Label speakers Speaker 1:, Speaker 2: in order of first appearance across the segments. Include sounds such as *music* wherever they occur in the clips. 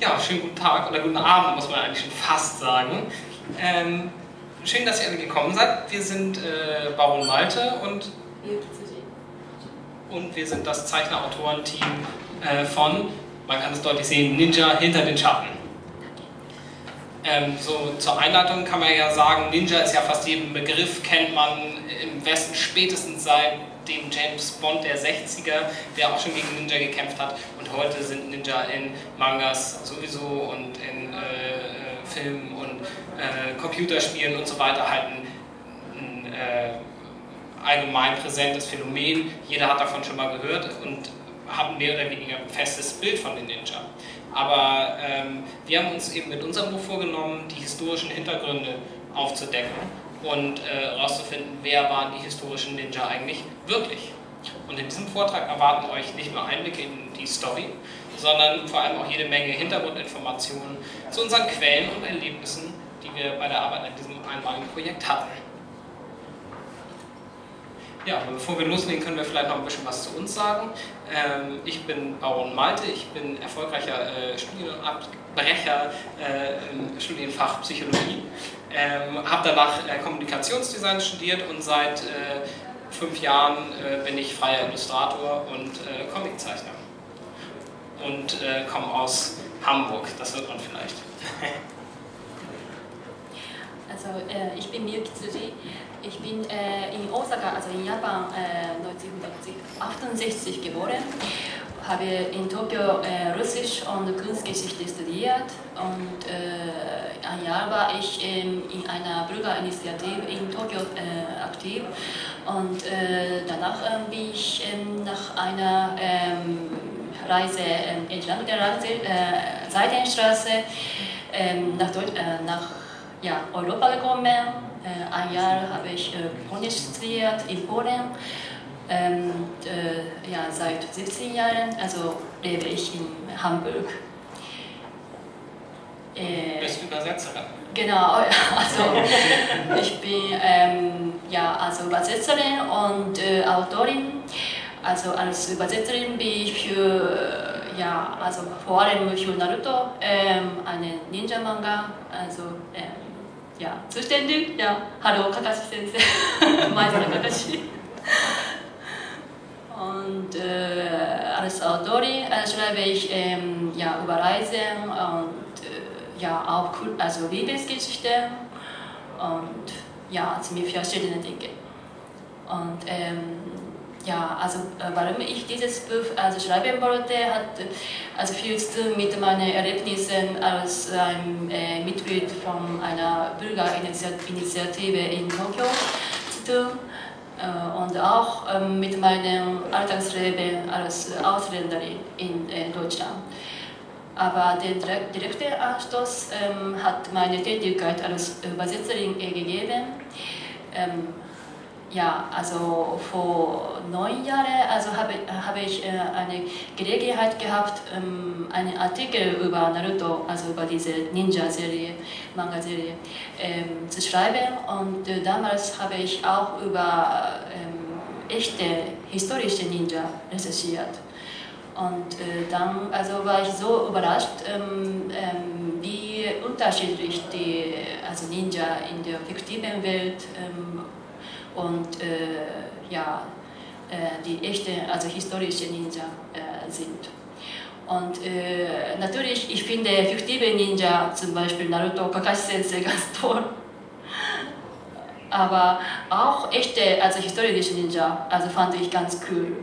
Speaker 1: Ja, schönen guten Tag oder guten Abend, muss man eigentlich schon fast sagen. Ähm, schön, dass ihr alle gekommen seid. Wir sind äh, Baron Malte und, und wir sind das Zeichner-Autoren-Team äh, von, man kann es deutlich sehen, Ninja hinter den Schatten. Ähm, so zur Einleitung kann man ja sagen, Ninja ist ja fast jeden Begriff, kennt man im Westen spätestens seit dem James Bond der 60er, der auch schon gegen Ninja gekämpft hat. Und heute sind Ninja in Mangas sowieso und in äh, äh, Filmen und äh, Computerspielen und so weiter halt ein, ein äh, allgemein präsentes Phänomen. Jeder hat davon schon mal gehört und hat mehr oder weniger ein festes Bild von den Ninja. Aber ähm, wir haben uns eben mit unserem Buch vorgenommen, die historischen Hintergründe aufzudecken und herauszufinden, äh, wer waren die historischen Ninja eigentlich wirklich. Und in diesem Vortrag erwarten euch nicht nur Einblicke in die Story, sondern vor allem auch jede Menge Hintergrundinformationen zu unseren Quellen und Erlebnissen, die wir bei der Arbeit an diesem einmaligen Projekt hatten. Ja, aber bevor wir loslegen, können wir vielleicht noch ein bisschen was zu uns sagen. Ähm, ich bin Baron Malte, ich bin erfolgreicher äh, Studienabbrecher äh, im Studienfach Psychologie ähm, habe danach äh, Kommunikationsdesign studiert und seit äh, fünf Jahren äh, bin ich freier Illustrator und äh, Comiczeichner. Und komme aus Hamburg, das hört man vielleicht. *laughs*
Speaker 2: also ich bin Miyuki Tsuji. Ich bin in Osaka, also in Japan, 1968 geboren habe in Tokio äh, Russisch und Kunstgeschichte studiert und äh, ein Jahr war ich ähm, in einer Bürgerinitiative in Tokio äh, aktiv und äh, danach ähm, bin ich ähm, nach einer Reise entlang der äh, Seitenstraße ähm, nach, Deutsch, äh, nach ja, Europa gekommen. Ein Jahr habe ich Polnisch studiert in Polen ähm, äh, ja, seit 17 Jahren also lebe ich in Hamburg.
Speaker 1: Äh, Bist du Übersetzerin?
Speaker 2: Genau, *laughs* also ich bin ähm, ja, also Übersetzerin und äh, Autorin. Also als Übersetzerin bin ich für, ja, also vor allem für Naruto, ähm, einen Ninja-Manga, also ähm, ja, zuständig. Ja, hallo Kakashi. Und äh, als Autorin äh, schreibe ich ähm, ja, über Reisen und äh, ja, auch also Liebesgeschichten und ja, ziemlich verschiedene Dinge. Und ähm, ja, also äh, warum ich dieses Buch also schreiben wollte, hat also viel zu tun mit meinen Erlebnissen als ein äh, Mitglied von einer Bürgerinitiative in Tokio zu tun. Äh, und auch ähm, mit meinem Alltagsleben als Ausländerin in äh, Deutschland. Aber der direkte Anstoß ähm, hat meine Tätigkeit als Übersetzerin gegeben. Ähm, ja, also vor neun Jahren also habe, habe ich äh, eine Gelegenheit gehabt, ähm, einen Artikel über Naruto, also über diese Ninja-Serie, Manga-Serie, ähm, zu schreiben. Und äh, damals habe ich auch über ähm, echte historische Ninja recherchiert. Und äh, dann also war ich so überrascht, ähm, ähm, wie unterschiedlich die also Ninja in der fiktiven Welt ähm, und äh, ja, äh, die echte, also historische Ninja äh, sind. Und äh, natürlich, ich finde fiktive Ninja, zum Beispiel Naruto Kakashi Sensei, *laughs* ganz toll. Aber auch echte, also historische Ninja, also fand ich ganz cool.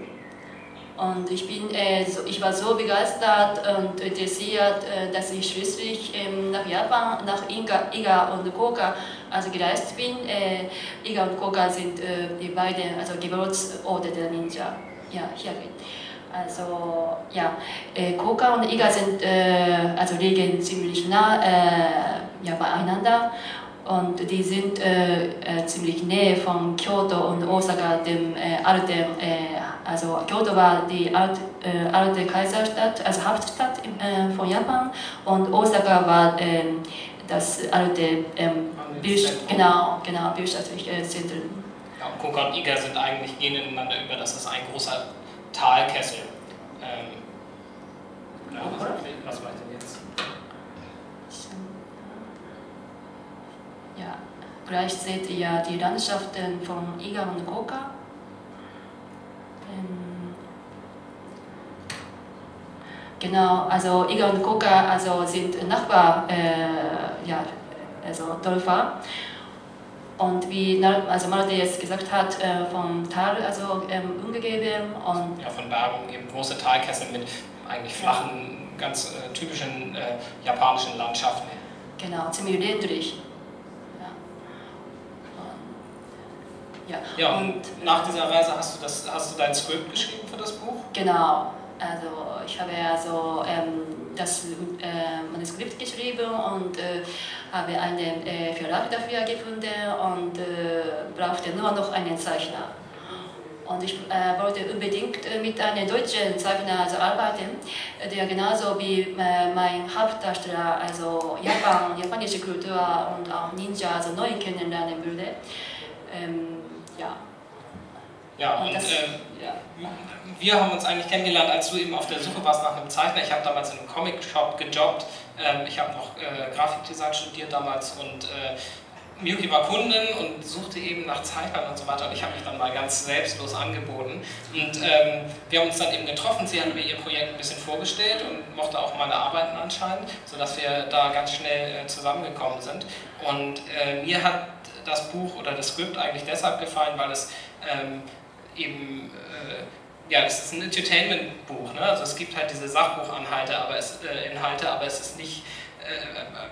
Speaker 2: Und ich, bin, äh, so, ich war so begeistert und interessiert, äh, dass ich schließlich ähm, nach Japan, nach Iga, Iga und Koka also gereist bin. Äh, Iga und Koka sind äh, die beiden also Geburtsorte der Ninja. Ja, hier bin. Also ja, äh, Koka und Iga sind, äh, also liegen ziemlich nah ja, beieinander und die sind äh, äh, ziemlich nähe von Kyoto und Osaka, dem äh, alten, also Kyoto war die alte, äh, alte Kaiserstadt, also Hauptstadt äh, von Japan und Osaka war äh, das alte ähm, Bildstadt, genau, genau,
Speaker 1: Bildstadtliche äh, Zentrum. Ja, und Koka und Iga sind eigentlich gehen ineinander über, das ist ein großer Talkessel. Ähm, ja, oh, was, war ich denn jetzt?
Speaker 2: Ja, gleich seht ihr ja die Landschaften von Iga und Koka. Genau, also Iga und Koka also sind Nachbar, äh, ja, also Dörfer. Und wie also Malte jetzt gesagt hat, äh, vom Tal also ähm, umgegeben. Und
Speaker 1: ja, von Bergen eben große Talkessel mit eigentlich flachen, ganz äh, typischen äh, japanischen Landschaften.
Speaker 2: Genau, ziemlich ländlich.
Speaker 1: Ja. ja, und nach dieser Reise hast du, das, hast du dein Skript geschrieben für das Buch?
Speaker 2: Genau, also ich habe also ähm, das äh, Manuskript geschrieben und äh, habe einen äh, Verlag dafür gefunden und äh, brauchte nur noch einen Zeichner. Und ich äh, wollte unbedingt äh, mit einem deutschen Zeichner also arbeiten, der genauso wie mein Hauptdarsteller also Japan, japanische Kultur und auch Ninja also neu kennenlernen würde. Ähm, ja.
Speaker 1: Ja, und, und das, äh, ja. wir haben uns eigentlich kennengelernt, als du eben auf der Suche warst nach einem Zeichner. Ich habe damals in einem Comic-Shop gejobbt. Ähm, ich habe noch äh, Grafikdesign studiert damals und äh, Miyuki war Kundin und suchte eben nach Zeichnern und so weiter und ich habe mich dann mal ganz selbstlos angeboten und ähm, wir haben uns dann eben getroffen, sie hat mir ihr Projekt ein bisschen vorgestellt und mochte auch meine Arbeiten anscheinend, sodass wir da ganz schnell äh, zusammengekommen sind und äh, mir hat das Buch oder das Skript eigentlich deshalb gefallen, weil es ähm, eben äh, ja, es ist ein Entertainment-Buch, ne? also es gibt halt diese Sachbuchanhalte, aber es, äh, Inhalte, aber es ist nicht äh,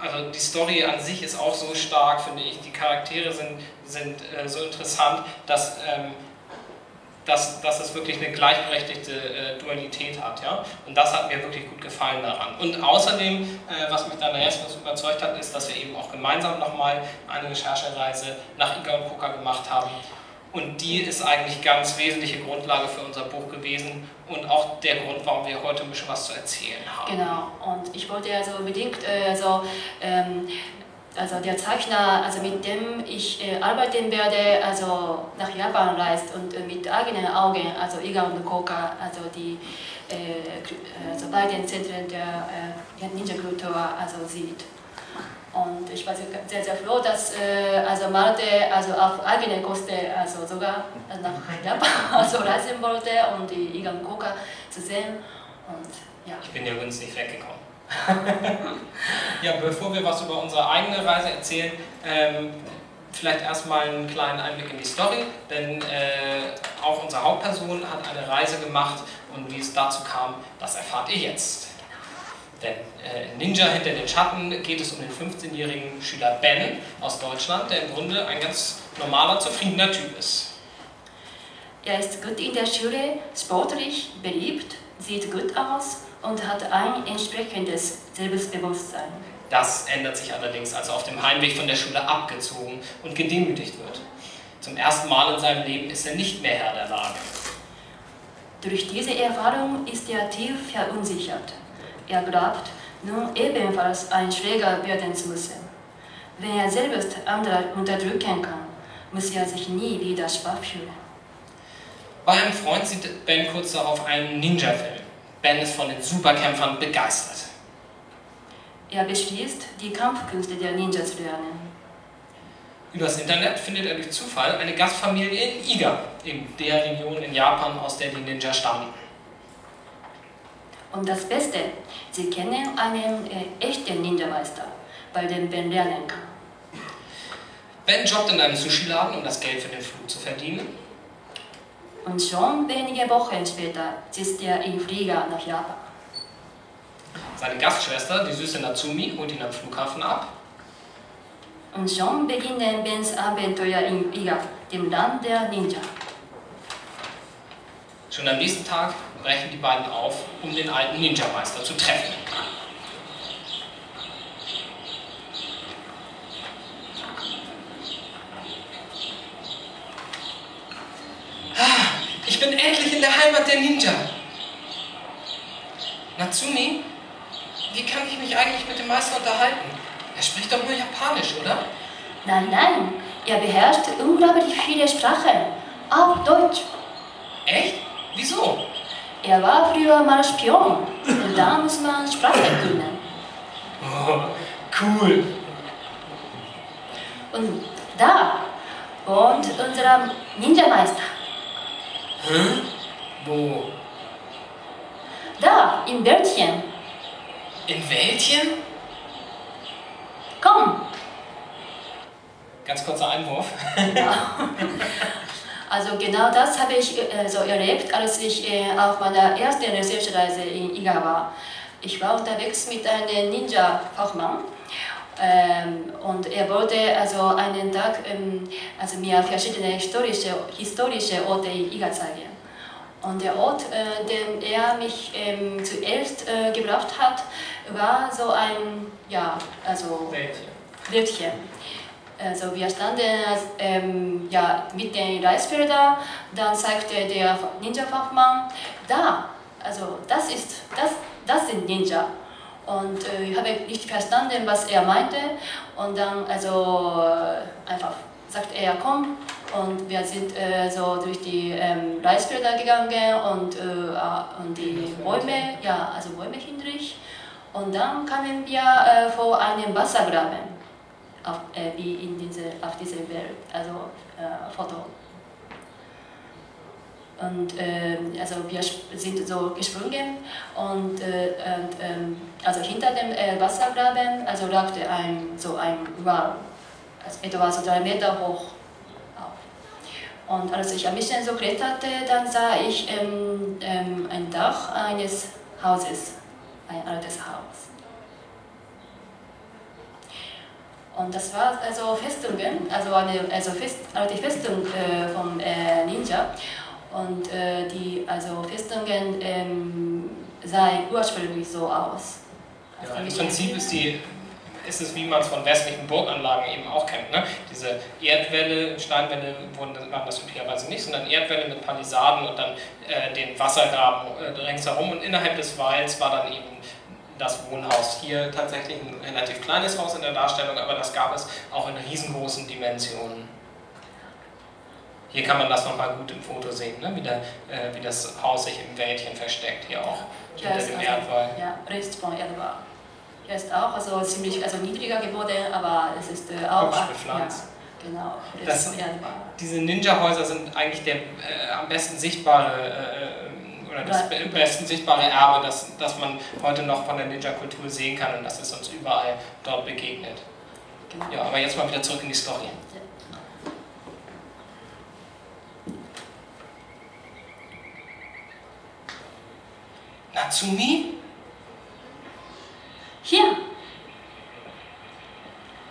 Speaker 1: also die Story an sich ist auch so stark, finde ich. Die Charaktere sind, sind äh, so interessant, dass, ähm, dass, dass es wirklich eine gleichberechtigte äh, Dualität hat. Ja? Und das hat mir wirklich gut gefallen daran. Und außerdem, äh, was mich dann erstmals überzeugt hat, ist, dass wir eben auch gemeinsam nochmal eine Recherchereise nach Iga und Koka gemacht haben und die ist eigentlich ganz wesentliche Grundlage für unser Buch gewesen und auch der Grund, warum wir heute ein bisschen was zu erzählen haben.
Speaker 2: Genau, und ich wollte also unbedingt, äh, also, ähm, also der Zeichner, also mit dem ich äh, arbeiten werde, also nach Japan reist und äh, mit eigenen Augen, also Iga und Koka, also die äh, also beiden Zentren der äh, Ninja-Kultur also sieht. Und ich war sehr, sehr froh, dass äh, also Malte also auf eigene Kosten also sogar nach Japan *laughs* also reisen wollte, um die Igan Koka zu sehen. Und, ja.
Speaker 1: Ich bin ja günstig weggekommen. *laughs* ja, bevor wir was über unsere eigene Reise erzählen, ähm, vielleicht erstmal einen kleinen Einblick in die Story, denn äh, auch unsere Hauptperson hat eine Reise gemacht und wie es dazu kam, das erfahrt ihr jetzt. Denn äh, Ninja hinter den Schatten geht es um den 15-jährigen Schüler Ben aus Deutschland, der im Grunde ein ganz normaler, zufriedener Typ ist.
Speaker 2: Er ist gut in der Schule, sportlich, beliebt, sieht gut aus und hat ein entsprechendes Selbstbewusstsein.
Speaker 1: Das ändert sich allerdings, als er auf dem Heimweg von der Schule abgezogen und gedemütigt wird. Zum ersten Mal in seinem Leben ist er nicht mehr Herr der Lage.
Speaker 2: Durch diese Erfahrung ist er tief verunsichert. Er glaubt, nun ebenfalls ein Schläger werden zu müssen. Wenn er selbst andere unterdrücken kann, muss er sich nie wieder schwach fühlen.
Speaker 1: Bei einem Freund sieht Ben kurz darauf einen Ninja-Film. Ben ist von den Superkämpfern begeistert.
Speaker 2: Er beschließt, die Kampfkünste der Ninja zu lernen.
Speaker 1: Übers Internet findet er durch Zufall eine Gastfamilie in Iga, in der Region in Japan, aus der die Ninja stammen.
Speaker 2: Und das Beste, Sie kennen einen äh, echten Ninja-Meister, bei dem Ben lernen kann.
Speaker 1: Ben jobbt in einem Sushi-Laden, um das Geld für den Flug zu verdienen.
Speaker 2: Und schon wenige Wochen später sitzt er im Flieger nach Japan.
Speaker 1: Seine Gastschwester, die süße Natsumi, holt ihn am Flughafen ab.
Speaker 2: Und schon beginnen Bens Abenteuer in Iga, dem Land der Ninja.
Speaker 1: Schon am nächsten Tag brechen die beiden auf, um den alten Ninja-Meister zu treffen. Ah, ich bin endlich in der Heimat der Ninja. Natsumi, wie kann ich mich eigentlich mit dem Meister unterhalten? Er spricht doch nur Japanisch, oder?
Speaker 2: Nein, nein, er beherrscht unglaublich viele Sprachen, auch Deutsch.
Speaker 1: Echt? Wieso?
Speaker 2: Er war früher mal Spion und da muss man Sprache können.
Speaker 1: Oh, cool.
Speaker 2: Und da wohnt unser Ninja-Meister.
Speaker 1: Hä? Wo?
Speaker 2: Da, im Wäldchen.
Speaker 1: In Wäldchen?
Speaker 2: Komm!
Speaker 1: Ganz kurzer Einwurf. *laughs* *laughs*
Speaker 2: Also genau das habe ich äh, so erlebt, als ich äh, auf meiner ersten Recherchereise in Iga war. Ich war unterwegs mit einem Ninja-Fachmann ähm, und er wollte also einen Tag ähm, also mir verschiedene historische, historische Orte in Iga zeigen. Und der Ort, äh, den er mich ähm, zuerst äh, gebracht hat, war so ein, ja, also
Speaker 1: Wäldchen.
Speaker 2: Wäldchen. Also wir standen ähm, ja, mit den Reisfeldern, dann sagte der Ninja-Fachmann, da, also das ist, das, das sind Ninja. Und äh, ich habe nicht verstanden, was er meinte. Und dann also äh, einfach sagt er, komm. Und wir sind äh, so durch die ähm, Reisfelder gegangen und, äh, ah, und die Bäume, ja, also Bäume hindurch. Und dann kamen wir äh, vor einem Wassergraben, auf, äh, wie in diese, auf diesem Bild, also äh, Foto. Und ähm, also wir sind so gesprungen und, äh, und ähm, also hinter dem äh, Wassergraben also ragte ein, so ein Wal, also etwa so drei Meter hoch. Und als ich ein bisschen so kletterte, dann sah ich ähm, ähm, ein Dach eines Hauses, ein altes Haus. Und das war also Festungen, also eine also Fest, alte Festung äh, vom äh, Ninja. Und äh, die also Festungen ähm, sahen ursprünglich so aus.
Speaker 1: Ja, Im Prinzip ist, die, ist es, wie man es von westlichen Burganlagen eben auch kennt. Ne? Diese Erdwälle, Steinwälle wurden, waren das üblicherweise nicht, sondern Erdwälle mit Palisaden und dann äh, den Wassergraben äh, ringsherum. Und innerhalb des Walls war dann eben das Wohnhaus. Hier tatsächlich ein relativ kleines Haus in der Darstellung, aber das gab es auch in riesengroßen Dimensionen. Hier kann man das nochmal gut im Foto sehen, ne? wie, der, äh, wie das Haus sich im Wäldchen versteckt, hier auch
Speaker 2: Ja,
Speaker 1: hinter dem
Speaker 2: also,
Speaker 1: Erdwall.
Speaker 2: ja, Rest von Erdwall. Hier ist auch also ziemlich also niedriger geworden, aber es ist äh, auch
Speaker 1: Hübsch
Speaker 2: ja, genau,
Speaker 1: Das-
Speaker 2: Erdwall.
Speaker 1: Diese Ninja-Häuser sind eigentlich der äh, am besten sichtbare äh, oder das be- besten sichtbare Erbe, das, das man heute noch von der Ninja-Kultur sehen kann und das ist uns überall dort begegnet. Ja, aber jetzt mal wieder zurück in die Story. Natsumi?
Speaker 2: Hier,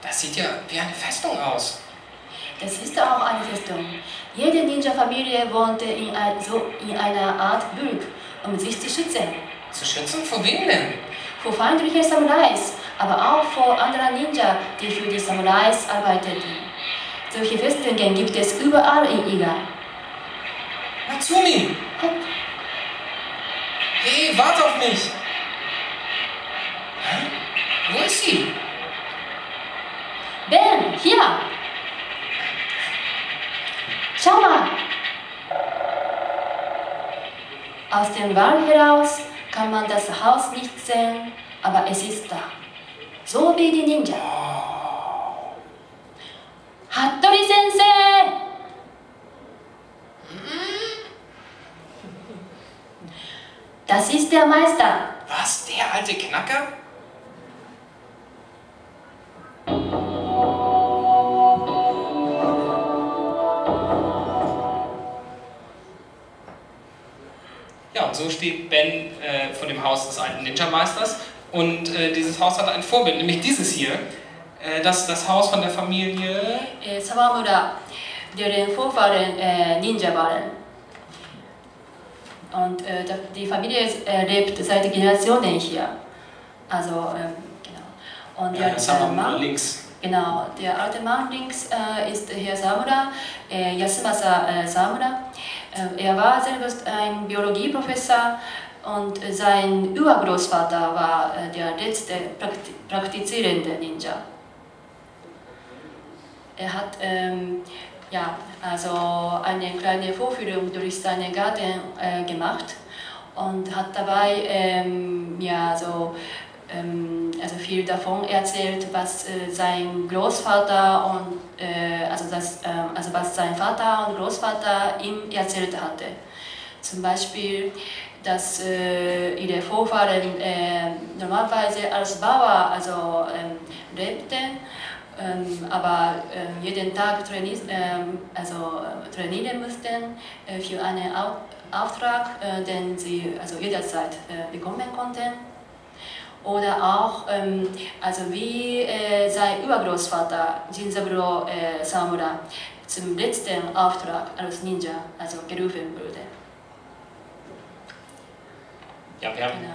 Speaker 1: Das sieht ja wie eine Festung aus.
Speaker 2: Das ist auch eine Festung. Jede Ninja-Familie wohnte in, ein, so in einer Art Burg, um sich zu schützen.
Speaker 1: Zu schützen vor wem denn?
Speaker 2: Vor feindlichen Samurais, aber auch vor anderen Ninja, die für die Samurais arbeiteten. Solche Festungen gibt es überall in Iga.
Speaker 1: Natsumi! Hey, warte auf mich! Hä? Wo ist sie?
Speaker 2: Ben, hier! Schau mal! Aus dem Wald heraus kann man das Haus nicht sehen, aber es ist da. So wie die Ninja. Hattori Sensei! Das ist der Meister.
Speaker 1: Was? Der alte Knacker? Und so steht Ben äh, vor dem Haus des alten Ninja-Meisters. Und äh, dieses Haus hat ein Vorbild, nämlich dieses hier. Äh, das ist das Haus von der Familie.
Speaker 2: äh, Sawamura, deren Vorfahren äh, Ninja waren. Und äh, die Familie lebt seit Generationen hier. Also, ähm, genau. Und
Speaker 1: Ja,
Speaker 2: der,
Speaker 1: wir
Speaker 2: Mann,
Speaker 1: links.
Speaker 2: genau, der alte Mann links ist Herr Samura, Yasumasa Samura. Äh, er war selbst ein Biologieprofessor und sein Urgroßvater war äh, der letzte Prakti praktizierende Ninja. Er hat ähm, ja, also eine kleine Vorführung durch seinen Garten äh, gemacht und hat dabei ähm, ja, so, ähm, also viel davon erzählt, was äh, sein Großvater und äh, also, das, äh, also was sein Vater und Großvater ihm erzählt hatte. Zum Beispiel, dass äh, ihre Vorfahren äh, normalerweise als Bauer also, ähm, lebten, ähm, aber jeden Tag traini also, trainieren mussten für einen Auftrag, den sie also jederzeit bekommen konnten oder auch, ähm, also wie äh, sein Übergroßvater Jinsaburo äh, Samura zum letzten Auftrag als Ninja also gerufen wurde.
Speaker 1: Ja, wir haben genau.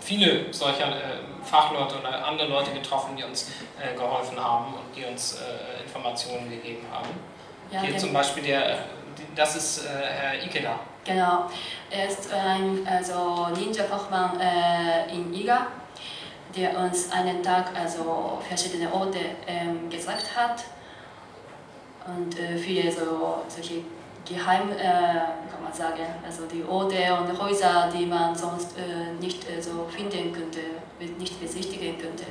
Speaker 1: viele solcher äh, Fachleute oder andere Leute getroffen, die uns äh, geholfen haben und die uns äh, Informationen gegeben haben. Ja, Hier zum Beispiel der, das ist äh, Herr Ikeda.
Speaker 2: Genau, er ist ein also Ninja-Fachmann äh, in Iga der uns einen Tag also verschiedene Orte ähm, gesagt hat und äh, viele so, solche geheim, äh, kann man sagen, also die Orte und Häuser, die man sonst äh, nicht äh, so finden könnte, nicht besichtigen könnte.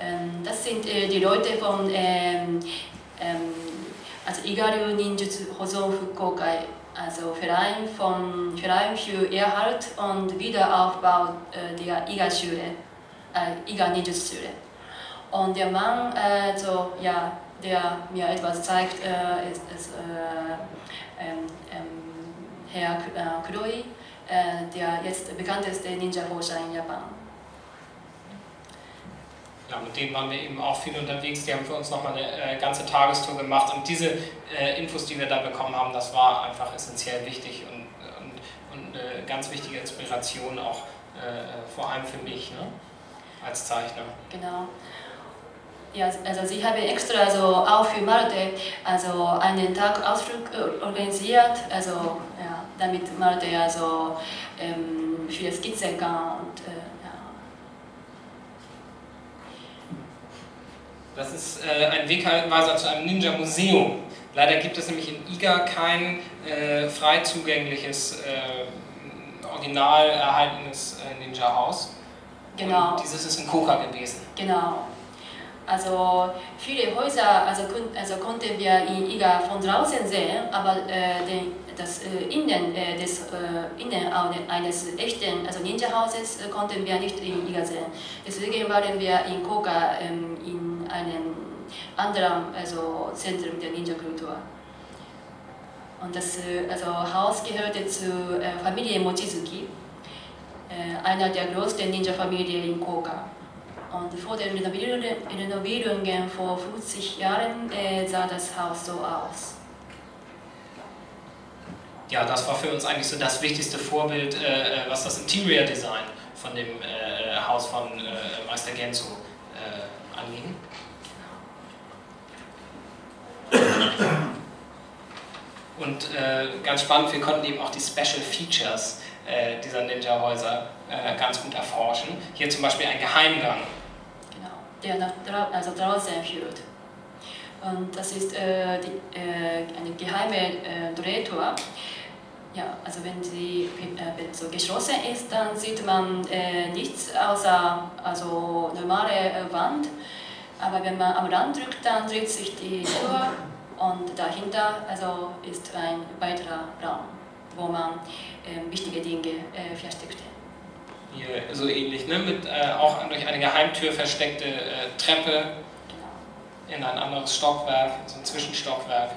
Speaker 2: Ähm, das sind äh, die Leute von ähm, ähm, also Igaru Ninjutsu Hoson Fukokai also Verein, vom Verein für Erhalt und Wiederaufbau äh, der IGA-Schule, äh, IGA-Ninjutsu-Schule. Und der Mann, äh, ja, der mir etwas zeigt, äh, ist, ist äh, ähm, ähm, Herr äh, Kuroi, äh, der jetzt bekannteste Ninja-Forscher in Japan.
Speaker 1: Ja, mit denen waren wir eben auch viel unterwegs. Die haben für uns nochmal eine äh, ganze Tagestour gemacht. Und diese äh, Infos, die wir da bekommen haben, das war einfach essentiell wichtig und, und, und eine ganz wichtige Inspiration auch äh, vor allem für mich ne? als Zeichner.
Speaker 2: Genau. Ja, also sie haben extra also auch für Malte also einen Tag Ausflug äh, organisiert, also ja, damit Malte also ähm, viele Skizzen kann und äh,
Speaker 1: Das ist äh, ein Wegweiser zu einem Ninja-Museum. Leider gibt es nämlich in IGA kein äh, frei zugängliches, äh, original erhaltenes äh, Ninja-Haus.
Speaker 2: Genau.
Speaker 1: Und dieses ist in Koka gewesen.
Speaker 2: Genau. Also viele Häuser also, also konnten wir in IGA von draußen sehen, aber äh, den, das äh, Innen, des, Innen eines echten also Ninja-Hauses konnten wir nicht in IGA sehen. Deswegen waren wir in Koka ähm, in einem anderen also Zentrum der Ninja-Kultur. Und das äh, also Haus gehörte zur äh, Familie Mochizuki, äh, einer der größten Ninja-Familien in Koka. Und vor den Renovierungen vor 50 Jahren sah das Haus so aus.
Speaker 1: Ja, das war für uns eigentlich so das wichtigste Vorbild, was das Interior Design von dem Haus von Meister Genzo anging. Und äh, ganz spannend, wir konnten eben auch die Special Features äh, dieser Ninja-Häuser äh, ganz gut erforschen. Hier zum Beispiel ein Geheimgang.
Speaker 2: Genau, der nach, also draußen führt. Und das ist äh, die, äh, eine geheime äh, Drehtor. Ja, also wenn sie so geschlossen ist, dann sieht man nichts außer also normale Wand. Aber wenn man am Rand drückt, dann dreht sich die Tür und dahinter also ist ein weiterer Raum, wo man äh, wichtige Dinge äh, versteckte.
Speaker 1: Hier so ähnlich, ne? mit äh, auch durch eine Geheimtür versteckte äh, Treppe genau. in ein anderes Stockwerk, so ein Zwischenstockwerk.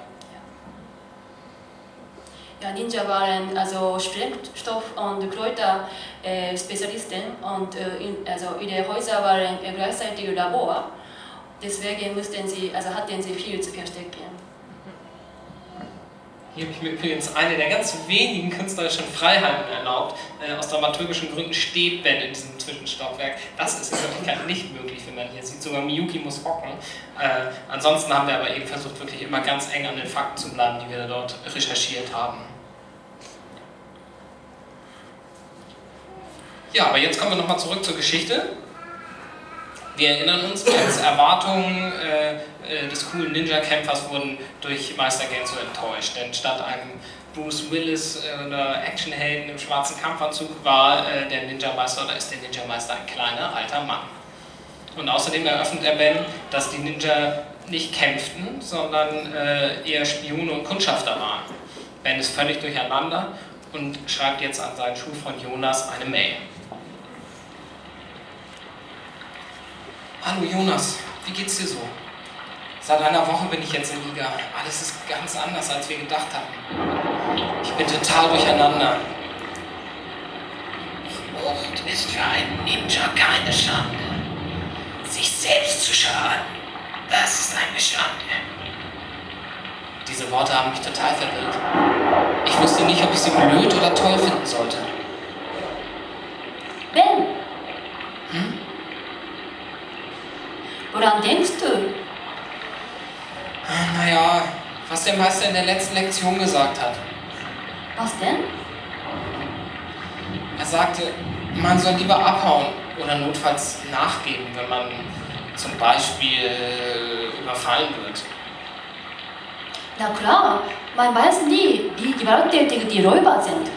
Speaker 2: Ja, Ninja waren also Sprengstoff- und Kräuter-Spezialisten und äh, in, also ihre Häuser waren gleichzeitig Labor. Deswegen mussten sie, also hatten sie viel zu verstecken.
Speaker 1: Hier habe ich mir übrigens eine der ganz wenigen künstlerischen Freiheiten erlaubt. Äh, aus dramaturgischen Gründen steht Ben in diesem Zwischenstockwerk. Das ist in Wirklichkeit nicht möglich, wenn man hier sieht. Sogar Miyuki muss hocken. Äh, ansonsten haben wir aber eben versucht, wirklich immer ganz eng an den Fakten zu bleiben, die wir dort recherchiert haben. Ja, aber jetzt kommen wir nochmal zurück zur Geschichte. Wir erinnern uns, als Erwartungen äh, des coolen Ninja-Kämpfers wurden durch Meister Genzo enttäuscht. Denn statt einem Bruce Willis äh, oder Actionhelden im schwarzen Kampfanzug war äh, der Ninja-Meister oder ist der Ninja-Meister ein kleiner, alter Mann. Und außerdem eröffnet er Ben, dass die Ninja nicht kämpften, sondern äh, eher Spione und Kundschafter waren. Ben ist völlig durcheinander und schreibt jetzt an seinen Schulfreund Jonas eine Mail. Hallo Jonas, wie geht's dir so? Seit einer Woche bin ich jetzt in Liga. Alles ist ganz anders, als wir gedacht hatten. Ich bin total durcheinander.
Speaker 3: Flucht ist für einen Ninja keine Schande. Sich selbst zu schaden, das ist eine Schande.
Speaker 1: Diese Worte haben mich total verwirrt. Ich wusste nicht, ob ich sie blöd oder toll finden sollte.
Speaker 2: Ben! Hm? Woran denkst du?
Speaker 1: Naja, was der Meister in der letzten Lektion gesagt hat.
Speaker 2: Was denn?
Speaker 1: Er sagte, man soll lieber abhauen oder notfalls nachgeben, wenn man zum Beispiel überfallen wird.
Speaker 2: Na klar, man weiß nie, wie gewalttätig die Räuber sind.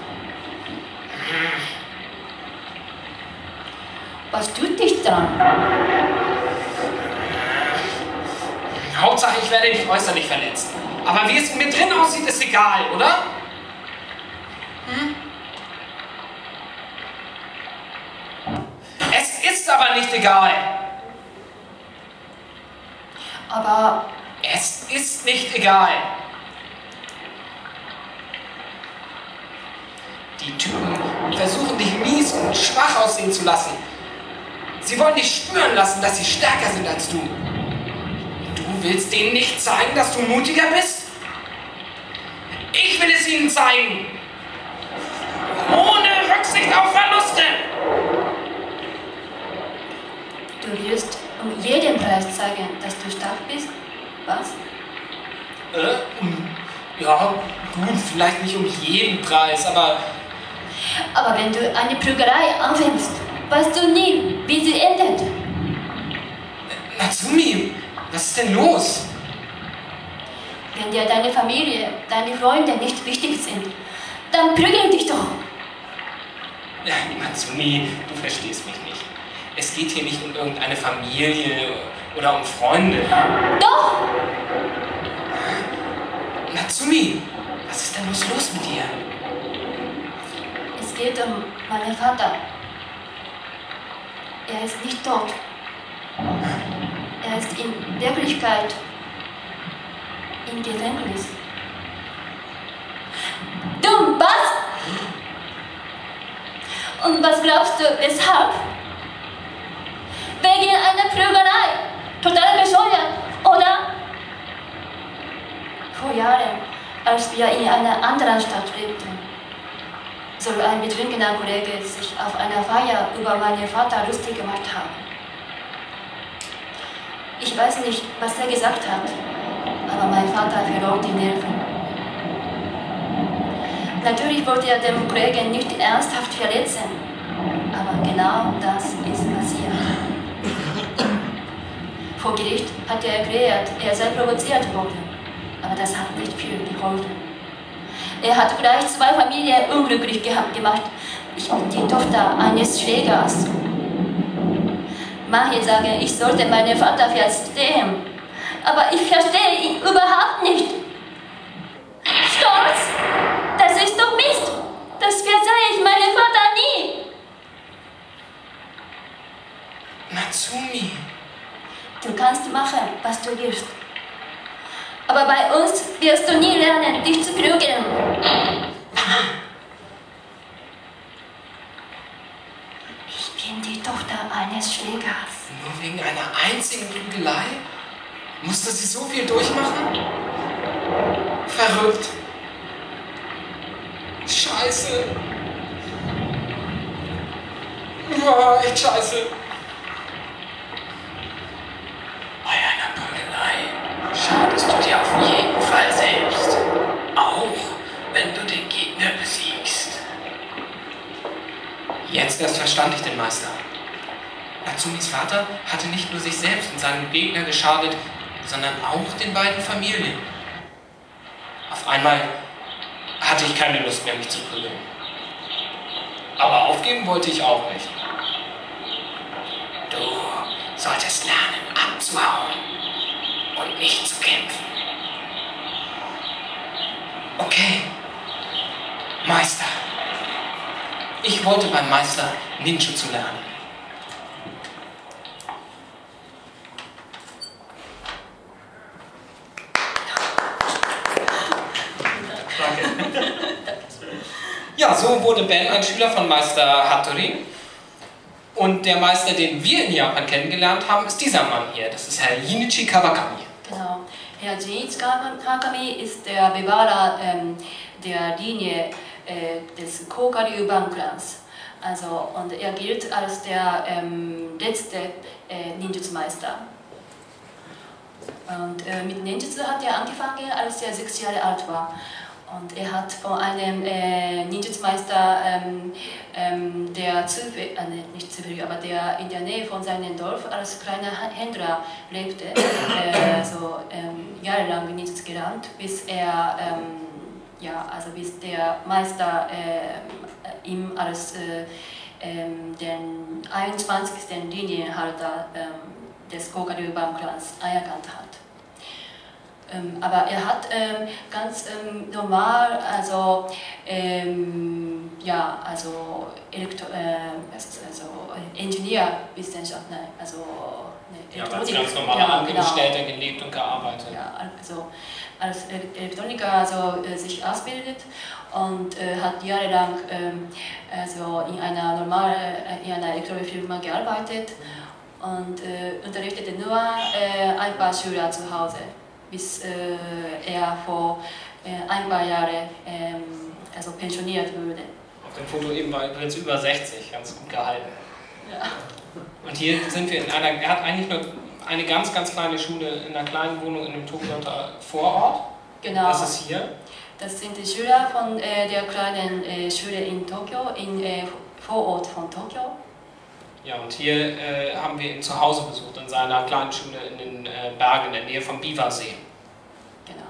Speaker 2: Was tut dich dran?
Speaker 1: Hauptsache, ich werde nicht äußerlich verletzt. Aber wie es mir drin aussieht, ist egal, oder? Hm? Es ist aber nicht egal.
Speaker 2: Aber
Speaker 1: es ist nicht egal. Die Typen versuchen dich mies und schwach aussehen zu lassen. Sie wollen dich spüren lassen, dass sie stärker sind als du. Du willst denen nicht zeigen, dass du mutiger bist? Ich will es ihnen zeigen. Ohne Rücksicht auf Verluste.
Speaker 2: Du wirst um jeden Preis zeigen, dass du stark bist? Was?
Speaker 1: Äh, ja, gut, vielleicht nicht um jeden Preis, aber.
Speaker 2: Aber wenn du eine Prügerei anfängst, weißt du nie, wie sie endet.
Speaker 1: Natsumi, was ist denn los?
Speaker 2: Wenn dir deine Familie, deine Freunde nicht wichtig sind, dann prügel dich doch.
Speaker 1: Ja, Natsumi, du verstehst mich nicht. Es geht hier nicht um irgendeine Familie oder um Freunde.
Speaker 2: Doch!
Speaker 1: Natsumi, was ist denn los, los mit dir?
Speaker 2: Es geht um meinen Vater. Er ist nicht tot. Ist in Wirklichkeit im Gefängnis. Dumm, was? Und was glaubst du, weshalb? Wegen einer Prügelei. Total bescheuert, oder? Vor Jahren, als wir in einer anderen Stadt lebten, soll ein betrunkener Kollege sich auf einer Feier über meinen Vater lustig gemacht haben. Ich weiß nicht, was er gesagt hat, aber mein Vater verlor die Nerven. Natürlich wollte er den Kollegen nicht ernsthaft verletzen, aber genau das ist passiert. Vor Gericht hat er erklärt, er sei provoziert worden, aber das hat nicht viel geholfen. Er hat gleich zwei Familien unglücklich gemacht. Ich bin die Tochter eines Schwägers. Manche sagen, ich sollte meinen Vater verstehen, aber ich verstehe ihn überhaupt nicht. Stolz, das ist doch Mist. Das verzeihe ich meinem Vater nie.
Speaker 1: Natsumi.
Speaker 2: Du kannst machen, was du willst. Aber bei uns wirst du nie lernen, dich zu prügeln. Bin die Tochter eines Schlägers.
Speaker 1: Nur wegen einer einzigen Prügelei? Musste sie so viel durchmachen? Verrückt. Scheiße. Oh, echt scheiße.
Speaker 3: Bei einer Prügelei schadest du dir auf jeden Fall selbst. Auch wenn du den Gegner besiegst.
Speaker 1: Erst verstand ich den Meister. Natsumis Vater hatte nicht nur sich selbst und seinem Gegner geschadet, sondern auch den beiden Familien. Auf einmal hatte ich keine Lust mehr, mich zu prügeln. Aber aufgeben wollte ich auch nicht.
Speaker 3: Du solltest lernen, abzuhauen und nicht zu kämpfen.
Speaker 1: Okay, Meister. Ich wollte beim Meister Ninjutsu lernen. Ja, so wurde Ben ein Schüler von Meister Hattori. Und der Meister, den wir in Japan kennengelernt haben, ist dieser Mann hier. Das ist Herr Jinichi Kawakami.
Speaker 2: Genau. Herr Jinichi Kawakami ist der Bewahrer ähm, der Linie äh, des Kokaryu Banklans. Also, und er gilt als der ähm, letzte äh, Ninjutsu-Meister. Und äh, mit Ninjutsu hat er angefangen, als er sechs Jahre alt war. Und er hat von einem äh, Ninjutsu-Meister, ähm, ähm, der zufällig, äh, nicht zufällig, aber der in der Nähe von seinem Dorf als kleiner Händler lebte, äh, so ähm, jahrelang Ninjutsu gelernt, bis er, ähm, ja, also bis der Meister äh, ihm als äh, ähm, den 21. Linienhalter ähm, des Kokaryu-Baumklans anerkannt hat. Ähm, aber er hat ähm, ganz ähm, normal, also, ähm, ja, also, Elektro äh, also Ingenieurwissenschaft, nein, also
Speaker 1: ja, als ganz normaler ja, Angestellter genau. gelebt und gearbeitet.
Speaker 2: Ja, also als Elektroniker also, äh, sich ausbildet und äh, hat jahrelang ähm, also in einer normalen, äh, in einer Elektronikfirma gearbeitet und äh, unterrichtete nur äh, ein paar Schüler zu Hause bis äh, er vor ein paar Jahren ähm, also pensioniert wurde.
Speaker 1: Auf dem Foto eben war übrigens über 60, ganz gut gehalten.
Speaker 2: Ja.
Speaker 1: Und hier sind wir in einer, er hat eigentlich nur eine ganz, ganz kleine Schule in einer kleinen Wohnung in einem Tokioter Vorort.
Speaker 2: Genau.
Speaker 1: Das ist hier.
Speaker 2: Das sind die Schüler von äh, der kleinen äh, Schule in Tokio, im äh, Vorort von Tokio.
Speaker 1: Ja, und hier äh, haben wir ihn zu Hause besucht, in seiner kleinen Schule in den äh, Bergen in der Nähe vom Biwasee.
Speaker 2: Genau.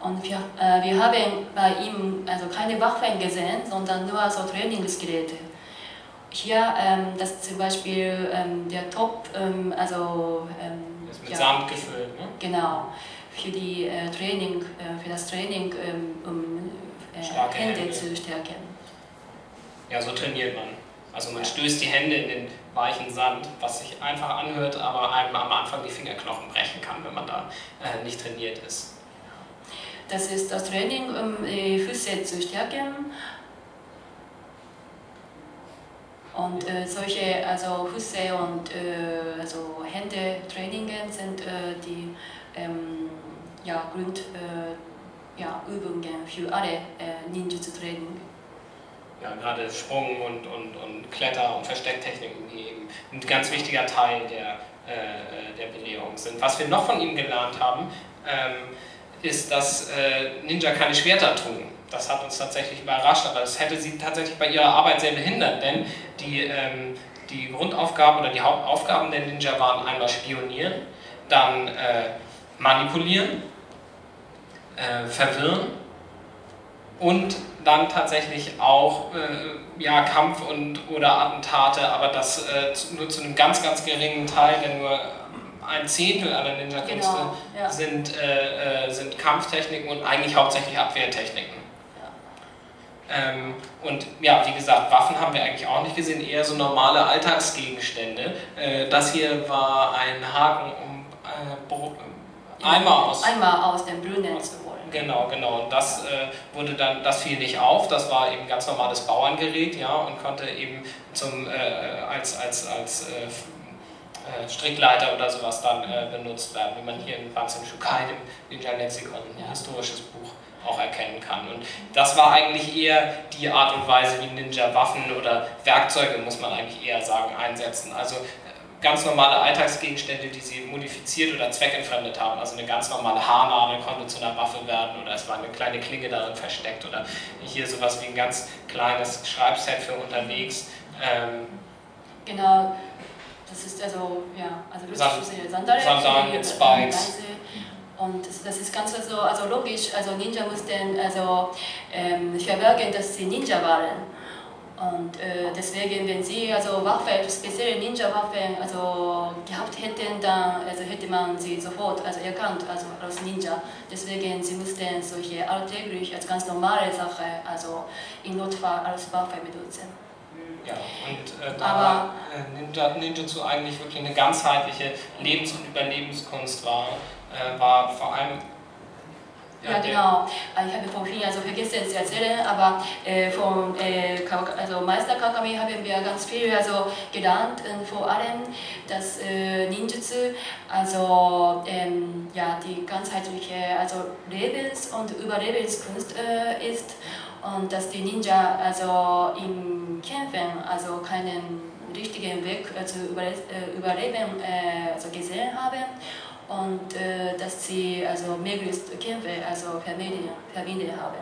Speaker 2: Und wir, äh, wir haben bei ihm also keine Waffen gesehen, sondern nur so Trainingsgeräte. Hier, ähm, das ist zum Beispiel ähm, der Top, ähm, also...
Speaker 1: Ähm, ist mit ja, Sand gefüllt, ne?
Speaker 2: Genau, für, die, äh, Training, äh, für das Training, ähm, um äh, Hände, Hände zu stärken.
Speaker 1: Ja, so trainiert man. Also man stößt die Hände in den weichen Sand, was sich einfach anhört, aber einem am Anfang die Fingerknochen brechen kann, wenn man da äh, nicht trainiert ist.
Speaker 2: Das ist das Training, um die Füße zu stärken. Und äh, solche also Füße und äh, also Hände-Trainings sind äh, die ähm, ja, Grundübungen äh, ja, für alle äh, Ninjutsu-Training
Speaker 1: ja, gerade Sprung und, und, und Kletter- und Verstecktechniken, die eben ein ganz wichtiger Teil der, äh, der Belehrung sind. Was wir noch von ihm gelernt haben, ähm, ist, dass Ninja keine Schwerter trugen. Das hat uns tatsächlich überrascht, aber das hätte sie tatsächlich bei ihrer Arbeit sehr behindert, denn die, ähm, die Grundaufgaben oder die Hauptaufgaben der Ninja waren einmal spionieren, dann äh, manipulieren, äh, verwirren und dann tatsächlich auch äh, ja, Kampf und oder Attentate, aber das äh, nur zu einem ganz, ganz geringen Teil, denn nur ein Zehntel aller Ninja-Künste genau, ja. sind, äh, äh, sind Kampftechniken und eigentlich hauptsächlich Abwehrtechniken. Ähm, und ja, wie gesagt, Waffen haben wir eigentlich auch nicht gesehen, eher so normale Alltagsgegenstände. Äh, das hier war ein Haken, um äh, Eimer aus,
Speaker 2: Eimer aus dem Brünnetz zu
Speaker 1: Genau, genau. Und das äh, wurde dann, das fiel nicht auf. Das war eben ganz normales Bauerngerät, ja, und konnte eben zum, äh, als, als, als äh, äh Strickleiter oder sowas dann benutzt werden, wie man hier in Banzim Shukai, dem Ninja-Lexikon, ein ja. historisches Buch, auch erkennen kann. Und das war eigentlich eher die Art und Weise, wie Ninja Waffen oder Werkzeuge, muss man eigentlich eher sagen, einsetzen. Also ganz normale Alltagsgegenstände, die sie modifiziert oder zweckentfremdet haben. Also eine ganz normale Haarnadel konnte zu einer Waffe werden oder es war eine kleine Klinge darin versteckt oder hier sowas wie ein ganz kleines Schreibset für unterwegs. Ähm
Speaker 2: genau, Das ist also, ja, also
Speaker 1: Sand-
Speaker 2: Sandalen,
Speaker 1: Sandalen,
Speaker 2: äh,
Speaker 1: Spikes.
Speaker 2: Und das, das ist ganz so, also logisch, also Ninja mussten also ähm, verbergen, dass sie Ninja waren. Und äh, deswegen, wenn sie also Waffen, spezielle Ninja-Waffen also gehabt hätten, dann also hätte man sie sofort also erkannt also als Ninja. Deswegen sie mussten solche alltäglich als ganz normale Sache also im Notfall als Waffe benutzen.
Speaker 1: Ja, und äh, da
Speaker 2: Aber-
Speaker 1: Ninja, Ninjutsu eigentlich wirklich eine ganzheitliche Lebens- und Überlebenskunst war, äh, war vor allem
Speaker 2: Ja, genau. Äh, Ich habe vorhin also vergessen zu erzählen, aber äh, vom äh, also Meister Kakami haben wir ganz viel also gelernt. Und vor allem, dass äh, Ninjutsu also ähm, ja, die ganzheitliche also Lebens- und Überlebenskunst äh, ist und dass die Ninja also im Kämpfen also keinen richtigen Weg äh, zu überle äh, überleben äh, also gesehen haben und äh, dass sie also möglichst Kämpfe also vermieden haben.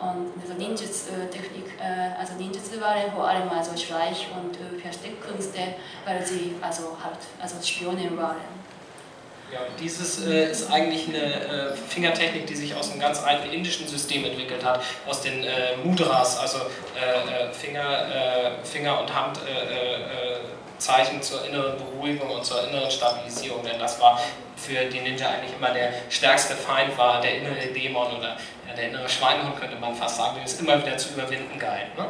Speaker 2: Und also Ninjutsu-Technik, äh, also Ninjutsu waren vor allem also Schleich- und äh, Versteckkünste, weil sie also halt also Spionen waren.
Speaker 1: Ja, dieses äh, ist eigentlich eine äh, Fingertechnik, die sich aus einem ganz alten indischen System entwickelt hat, aus den äh, Mudras, also äh, äh, Finger, äh, Finger und äh, Zeichen zur inneren Beruhigung und zur inneren Stabilisierung, denn das war für die Ninja eigentlich immer der stärkste Feind, war der innere Dämon oder der innere Schweinehund, könnte man fast sagen, den es immer wieder zu überwinden galt. Ne?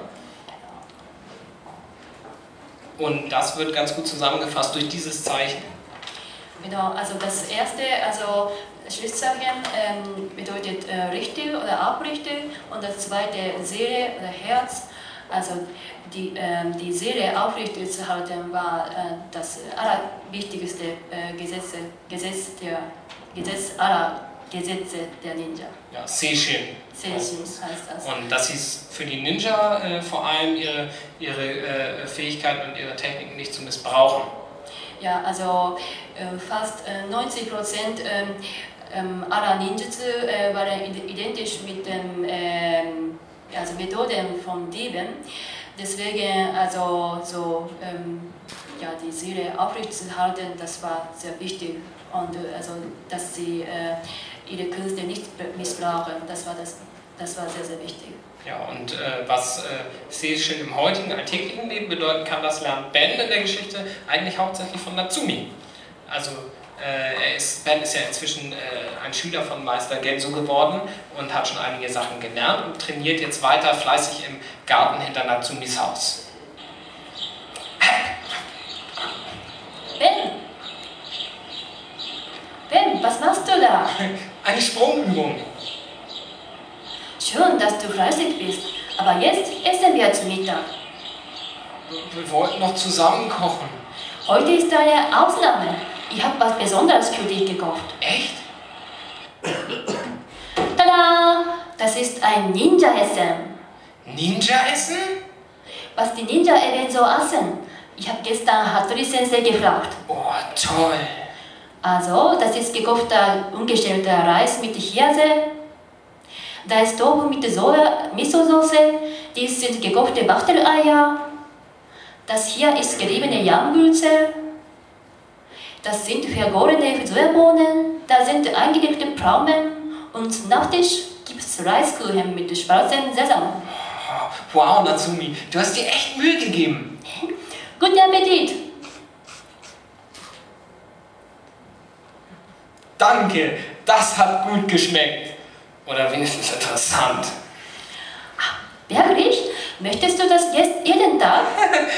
Speaker 1: Und das wird ganz gut zusammengefasst durch dieses Zeichen.
Speaker 2: Genau, also das erste, also Schriftzeichen ähm, bedeutet äh, richtig oder abrichtig und das zweite Seele oder Herz. Also die, ähm, die Seele aufrichtig zu halten war äh, das allerwichtigste äh, Gesetz, Gesetz, der, Gesetz aller Gesetze der Ninja.
Speaker 1: Ja, Seishin.
Speaker 2: Seishin heißt das.
Speaker 1: Und das hieß für die Ninja äh, vor allem ihre, ihre äh, Fähigkeiten und ihre Techniken nicht zu missbrauchen.
Speaker 2: Ja, also äh, fast äh, 90 Prozent ähm, ähm, aller Ninjutsu äh, waren id- identisch mit den ähm, also Methoden von Dieben. Deswegen also so ähm, ja, die Seele aufrecht zu halten, das war sehr wichtig und äh, also dass sie äh, ihre Künste nicht missbrauchen, das war das, das war sehr sehr wichtig.
Speaker 1: Ja, und äh, was äh, Seishin im heutigen alltäglichen Leben bedeuten kann, das lernt Ben in der Geschichte eigentlich hauptsächlich von Natsumi. Also er ist, Ben ist ja inzwischen äh, ein Schüler von Meister Genso geworden und hat schon einige Sachen gelernt und trainiert jetzt weiter fleißig im Garten hinter Natsumis Haus.
Speaker 2: Ben! Ben, was machst du da? *laughs*
Speaker 1: Eine Sprungübung.
Speaker 2: Schön, dass du fleißig bist, aber jetzt essen wir zu Mittag.
Speaker 1: Wir wollten noch zusammen kochen.
Speaker 2: Heute ist eine Ausnahme. Ich habe was Besonderes für dich gekocht.
Speaker 1: Echt?
Speaker 2: Tada! Das ist ein Ninja-Essen.
Speaker 1: Ninja-Essen?
Speaker 2: Was die Ninja eben so essen. Ich habe gestern Hattori Sensei gefragt.
Speaker 1: Oh, toll.
Speaker 2: Also, das ist gekochter, ungestellter Reis mit Hirse. Da ist Tofu mit Soja, Miso-Soße. Dies sind gekochte Wachteleier. Das hier ist geriebene Yamgülze. Das sind vergorene Sojabohnen. Da sind eingelegte Pflaumen. Und Nachtisch gibt es Reiskuchen mit schwarzem Sesam.
Speaker 1: Wow, Natsumi, du hast dir echt Mühe gegeben. *laughs*
Speaker 2: Guten Appetit!
Speaker 1: Danke, das hat gut geschmeckt. Oder wenigstens interessant.
Speaker 2: Wirklich? Möchtest du das jetzt jeden Tag?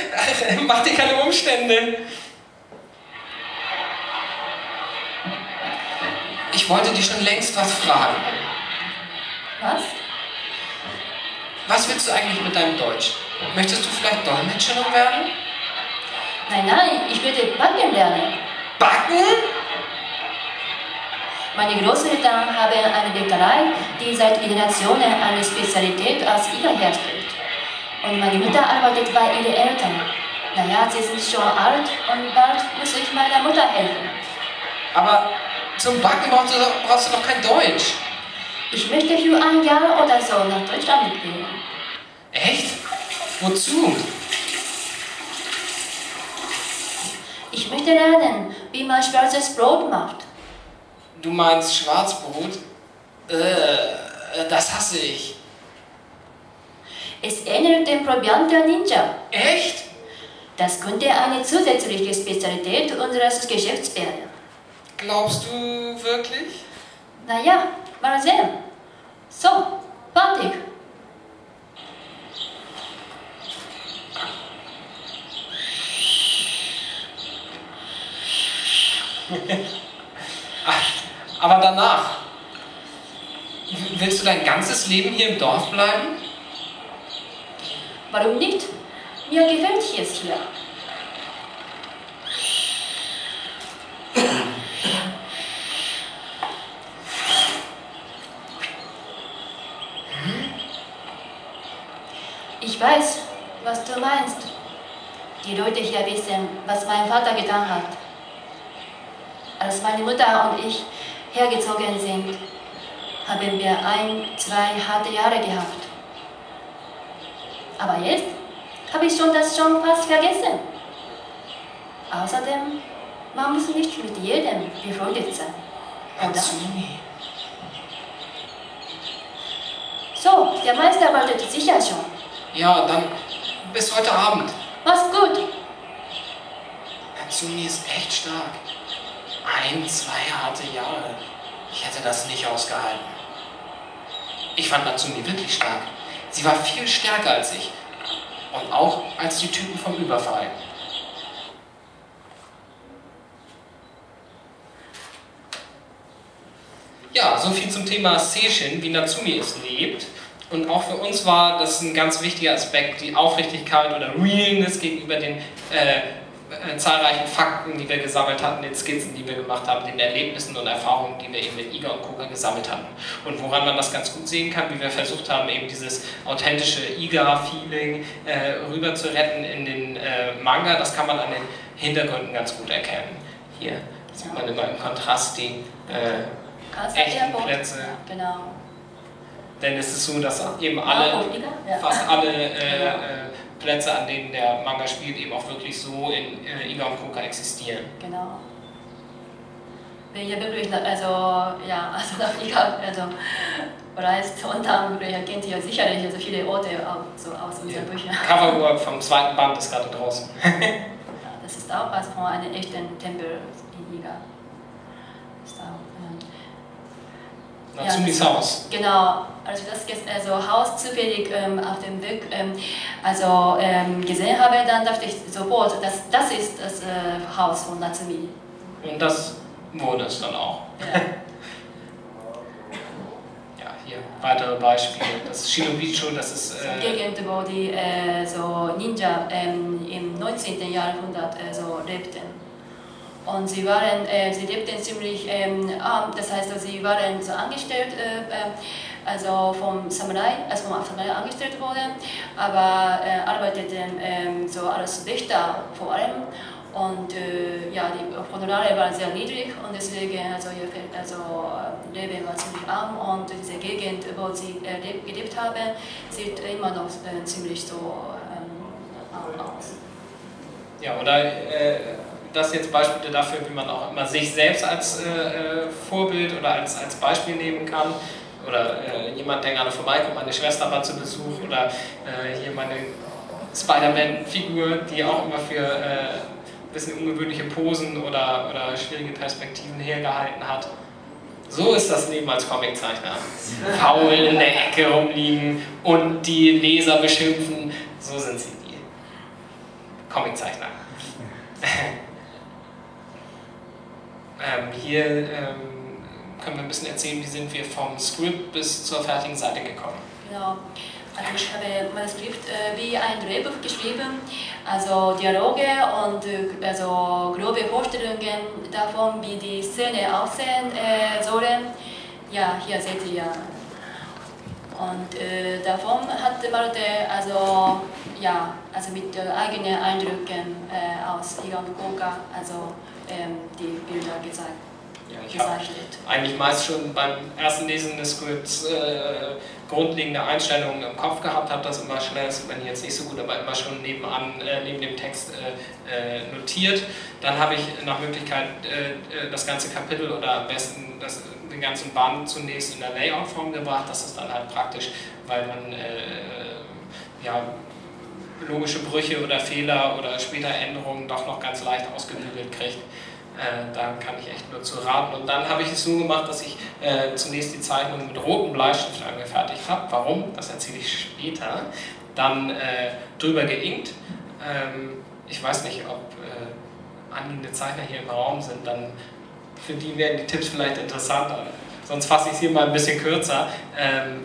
Speaker 2: *laughs*
Speaker 1: Mach dir keine Umstände. Ich wollte dich schon längst was fragen.
Speaker 2: Was?
Speaker 1: Was willst du eigentlich mit deinem Deutsch? Möchtest du vielleicht Dolmetscherin werden?
Speaker 2: Nein, nein, ich werde backen lernen.
Speaker 1: Backen?
Speaker 2: Meine Großeltern haben eine Bäckerei, die seit Generationen eine Spezialität als Iger herstellt. Und meine Mutter arbeitet bei ihren Eltern. Naja, sie sind schon alt und bald muss ich meiner Mutter helfen.
Speaker 1: Aber zum Backen brauchst du, brauchst du doch kein Deutsch.
Speaker 2: Ich möchte für ein Jahr oder so nach Deutschland mitgehen.
Speaker 1: Echt? Wozu?
Speaker 2: möchte lernen, wie man schwarzes Brot macht.
Speaker 1: Du meinst Schwarzbrot? Äh, das hasse ich.
Speaker 2: Es ähnelt dem Proviant der Ninja.
Speaker 1: Echt?
Speaker 2: Das könnte eine zusätzliche Spezialität unseres Geschäfts werden.
Speaker 1: Glaubst du wirklich?
Speaker 2: Naja, mal sehen. So, fertig. *laughs*
Speaker 1: Aber danach? Willst du dein ganzes Leben hier im Dorf bleiben?
Speaker 2: Warum nicht? Mir gefällt es hier. *laughs* Ich weiß, was du meinst. Die Leute hier wissen, was mein Vater getan hat. Als meine Mutter und ich hergezogen sind, haben wir ein, zwei harte Jahre gehabt. Aber jetzt habe ich schon das schon fast vergessen. Außerdem, man muss nicht mit jedem befreundet sein. Oder? So, der Meister wartet sicher schon.
Speaker 1: Ja, dann bis heute Abend.
Speaker 2: Mach's gut.
Speaker 1: Hatsumi ist echt stark. Ein, zwei harte Jahre. Ich hätte das nicht ausgehalten. Ich fand Natsumi wirklich stark. Sie war viel stärker als ich. Und auch als die Typen vom Überfall. Ja, so viel zum Thema Seishin, wie Natsumi es lebt. Und auch für uns war das ein ganz wichtiger Aspekt, die Aufrichtigkeit oder Realness gegenüber den äh, äh, zahlreichen Fakten, die wir gesammelt hatten, den Skizzen, die wir gemacht haben, den Erlebnissen und Erfahrungen, die wir eben mit Iga und Koga gesammelt hatten. Und woran man das ganz gut sehen kann, wie wir versucht haben, eben dieses authentische Iga-Feeling äh, rüber zu retten in den äh, Manga, das kann man an den Hintergründen ganz gut erkennen. Hier sieht man immer im Kontrast die äh, Echten. Plätze.
Speaker 2: Genau.
Speaker 1: Denn es ist so, dass eben alle,
Speaker 2: Ah? Ja.
Speaker 1: fast alle äh, *laughs*
Speaker 2: Ja.
Speaker 1: äh, Plätze, an denen der Manga spielt, eben auch wirklich so in äh, Iga und Koka existieren.
Speaker 2: Genau. Wenn ihr wirklich, also, ja, *laughs* also nach Iga, also, reist und dann kennt ihr sicherlich also viele Orte auch, so aus unseren Büchern. *laughs*
Speaker 1: Coverwork vom zweiten Band ist gerade draußen.
Speaker 2: Ja, das ist auch also von einem echten Tempel in Iga. Ist auch, ähm,
Speaker 1: Natsumis
Speaker 2: das-
Speaker 1: Haus.
Speaker 2: Genau, also das ges- also Haus zufällig ähm, auf dem Weg ähm, also, ähm, gesehen habe, dann dachte ich sofort, dass das ist das äh, Haus von Natsumi.
Speaker 1: Und das wurde es dann auch.
Speaker 2: Ja. *laughs*
Speaker 1: Ja, hier weitere Beispiele. Das ist Shinobicho, das ist. Äh,
Speaker 2: Gegend, wo die äh, so Ninja ähm, im 19. Jahrhundert äh, so lebten. Und sie waren, äh, sie lebten ziemlich ähm, arm, das heißt, also sie waren so angestellt, äh, äh, also vom Samurai, also vom Samurai angestellt worden, aber äh, arbeiteten ähm, so als Wächter vor allem. Und äh, ja, die Honorare waren sehr niedrig und deswegen also ihr also, äh, Leben war ziemlich arm und diese Gegend, wo sie leb- gelebt haben, sieht immer noch ziemlich so ähm, arm aus.
Speaker 1: ja, oder das jetzt Beispiele dafür, wie man auch immer sich selbst als äh, äh, Vorbild oder als, als Beispiel nehmen kann. Oder äh, jemand, der gerade vorbeikommt, meine Schwester war zu Besuch oder äh, hier meine Spider-Man-Figur, die auch immer für äh, ein bisschen ungewöhnliche Posen oder, oder schwierige Perspektiven hergehalten hat. So ist das Leben als Comiczeichner. Faul in der Ecke rumliegen und die Leser beschimpfen. So sind sie, die Comiczeichner. Ähm, hier ähm, können wir ein bisschen erzählen, wie sind wir vom Script bis zur fertigen Seite gekommen.
Speaker 2: Genau. Also ich habe mein Skript äh, wie ein Drehbuch geschrieben, also Dialoge und äh, also grobe Vorstellungen davon, wie die Szene aussehen äh, sollen. Ja, hier seht ihr. Und äh, davon hat Malte also, ja, also mit äh, eigenen Eindrücken äh, aus Iga und Koka also, ähm, die Bilder gezeigt.
Speaker 1: Ja, ich habe eigentlich meist schon beim ersten Lesen des Scripts äh, grundlegende Einstellungen im Kopf gehabt, habe das immer schnell, das hier jetzt nicht so gut, aber immer schon nebenan, äh, neben dem Text äh, äh notiert. Dann habe ich nach Möglichkeit äh, äh, das ganze Kapitel oder am besten das, den ganzen Band zunächst in der Layout-Form gebracht. Das ist dann halt praktisch, weil man ja, logische Brüche oder Fehler oder später Änderungen doch noch ganz leicht ausgebügelt kriegt. Äh, da kann ich echt nur zu raten. Und dann habe ich es so gemacht, dass ich äh, zunächst die Zeichnung mit rotem Bleistift angefertigt habe. Warum? Das erzähle ich später. Dann äh, drüber geinkt. Ähm, ich weiß nicht, ob äh, angehende Zeichner hier im Raum sind, dann für die werden die Tipps vielleicht interessanter. Sonst fasse ich es hier mal ein bisschen kürzer. Ähm,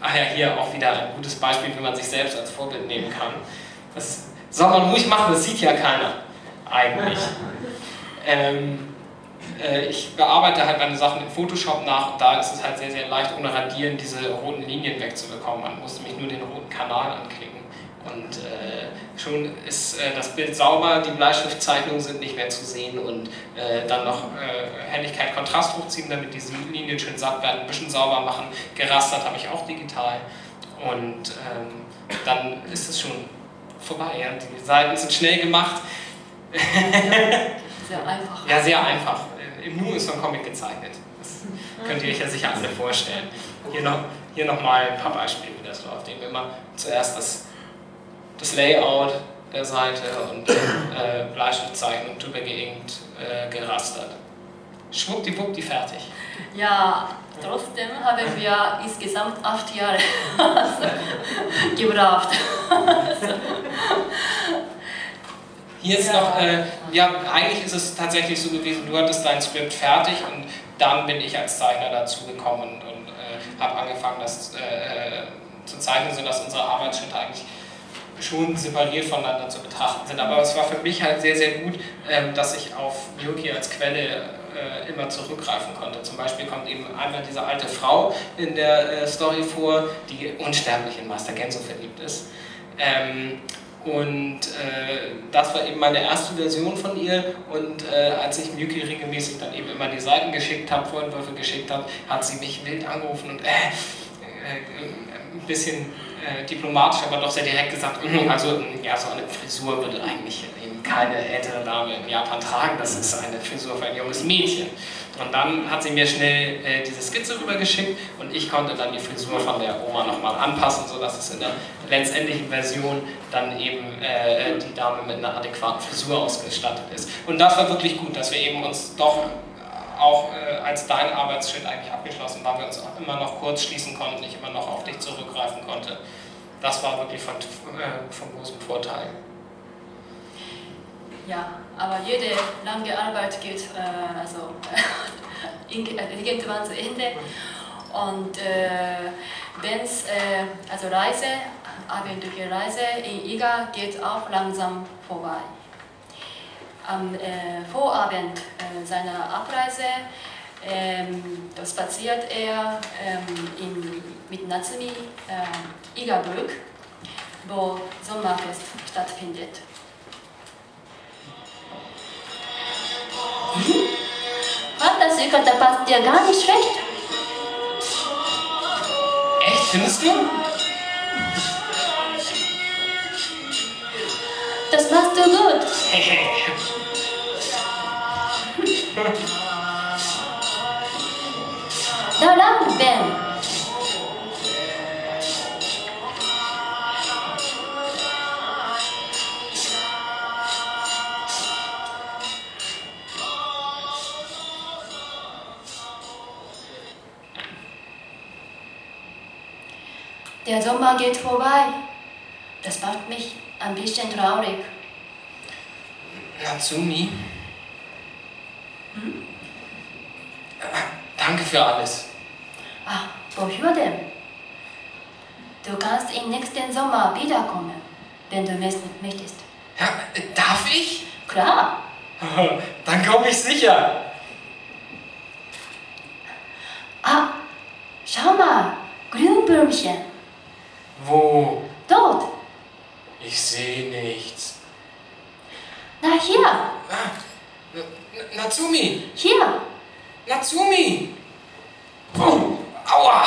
Speaker 1: ach ja, hier auch wieder ein gutes Beispiel, wie man sich selbst als Vorbild nehmen kann. Das soll man ruhig machen, das sieht ja keiner eigentlich. *laughs* Ähm, äh, ich bearbeite halt meine Sachen in Photoshop nach und da ist es halt sehr, sehr leicht, ohne Radieren diese roten Linien wegzubekommen. Man muss nämlich nur den roten Kanal anklicken und äh, schon ist äh, das Bild sauber, die Bleistiftzeichnungen sind nicht mehr zu sehen und äh, dann noch äh, Helligkeit, Kontrast hochziehen, damit diese Linien schön satt werden, ein bisschen sauber machen. Gerastert habe ich auch digital und ähm, dann ist es schon vorbei. Ja? Die Seiten sind schnell gemacht.
Speaker 2: Sehr einfach.
Speaker 1: Ja, sehr einfach. Im Nu ist so ein Comic gezeichnet. Das könnt ihr euch ja sicher alle vorstellen. Hier noch, hier noch mal ein paar Beispiele, wie das läuft. Eben immer zuerst das, das Layout der Seite und äh, Bleistiftzeichnung drüber geinkt, äh, gerastert. Schwuppdiwuppdi fertig.
Speaker 2: Ja, trotzdem haben wir insgesamt acht Jahre *laughs* gebraucht.
Speaker 1: Hier ist noch, äh, ja, eigentlich ist es tatsächlich so gewesen, du hattest dein Skript fertig und dann bin ich als Zeichner dazugekommen und äh, habe angefangen, das äh, äh, zu zeichnen, sodass unsere Arbeitsschritte eigentlich schon separiert voneinander zu betrachten sind. Aber es war für mich halt sehr, sehr gut, ähm, dass ich auf Yuki als Quelle äh, immer zurückgreifen konnte. Zum Beispiel kommt eben einmal diese alte Frau in der äh, Story vor, die unsterblich in Master Genso verliebt ist. Ähm, und äh, das war eben meine erste Version von ihr. Und äh, als ich Miyuki regelmäßig dann eben immer die Seiten geschickt habe, Vorentwürfe geschickt habe, hat sie mich wild angerufen und äh, äh ein bisschen äh, diplomatisch, aber doch sehr direkt gesagt, mm, also ja, so eine Frisur würde eigentlich eben keine ältere Dame in Japan tragen, das ist eine Frisur für ein junges Mädchen. Und dann hat sie mir schnell äh, diese Skizze rübergeschickt und ich konnte dann die Frisur von der Oma nochmal anpassen, sodass es in der letztendlichen Version dann eben äh, die Dame mit einer adäquaten Frisur ausgestattet ist. Und das war wirklich gut, dass wir eben uns doch auch äh, als dein Arbeitsschritt eigentlich abgeschlossen waren, wir uns auch immer noch kurz schließen konnten, ich immer noch auf dich zurückgreifen konnte. Das war wirklich von, äh, von großem Vorteil.
Speaker 2: Ja, aber jede lange Arbeit geht äh, also, *laughs* irgendwann zu Ende. Und äh, es, äh, also Reise, abenteuerliche Reise in Iga geht auch langsam vorbei. Am äh, Vorabend äh, seiner Abreise ähm, spaziert er ähm, in, mit Natsumi äh, Igabrück, wo Sommerfest stattfindet. Ah, das Yukata passt dir gar nicht schlecht.
Speaker 1: Echt, findest du?
Speaker 2: Das machst du gut. Na lang, Ben. Der Sommer geht vorbei. Das macht mich ein bisschen traurig.
Speaker 1: Natsumi? Hm? Danke für alles.
Speaker 2: Ah, wofür denn? Du kannst im nächsten Sommer wiederkommen, wenn du möchtest.
Speaker 1: Ja, darf ich?
Speaker 2: Klar. *laughs*
Speaker 1: Dann komme ich sicher.
Speaker 2: Ah, schau mal, Grünbürmchen.
Speaker 1: Wo?
Speaker 2: Dort.
Speaker 1: Ich sehe nichts.
Speaker 2: Na hier.
Speaker 1: Ah, Natsumi.
Speaker 2: Hier.
Speaker 1: Natsumi! Oh, aua!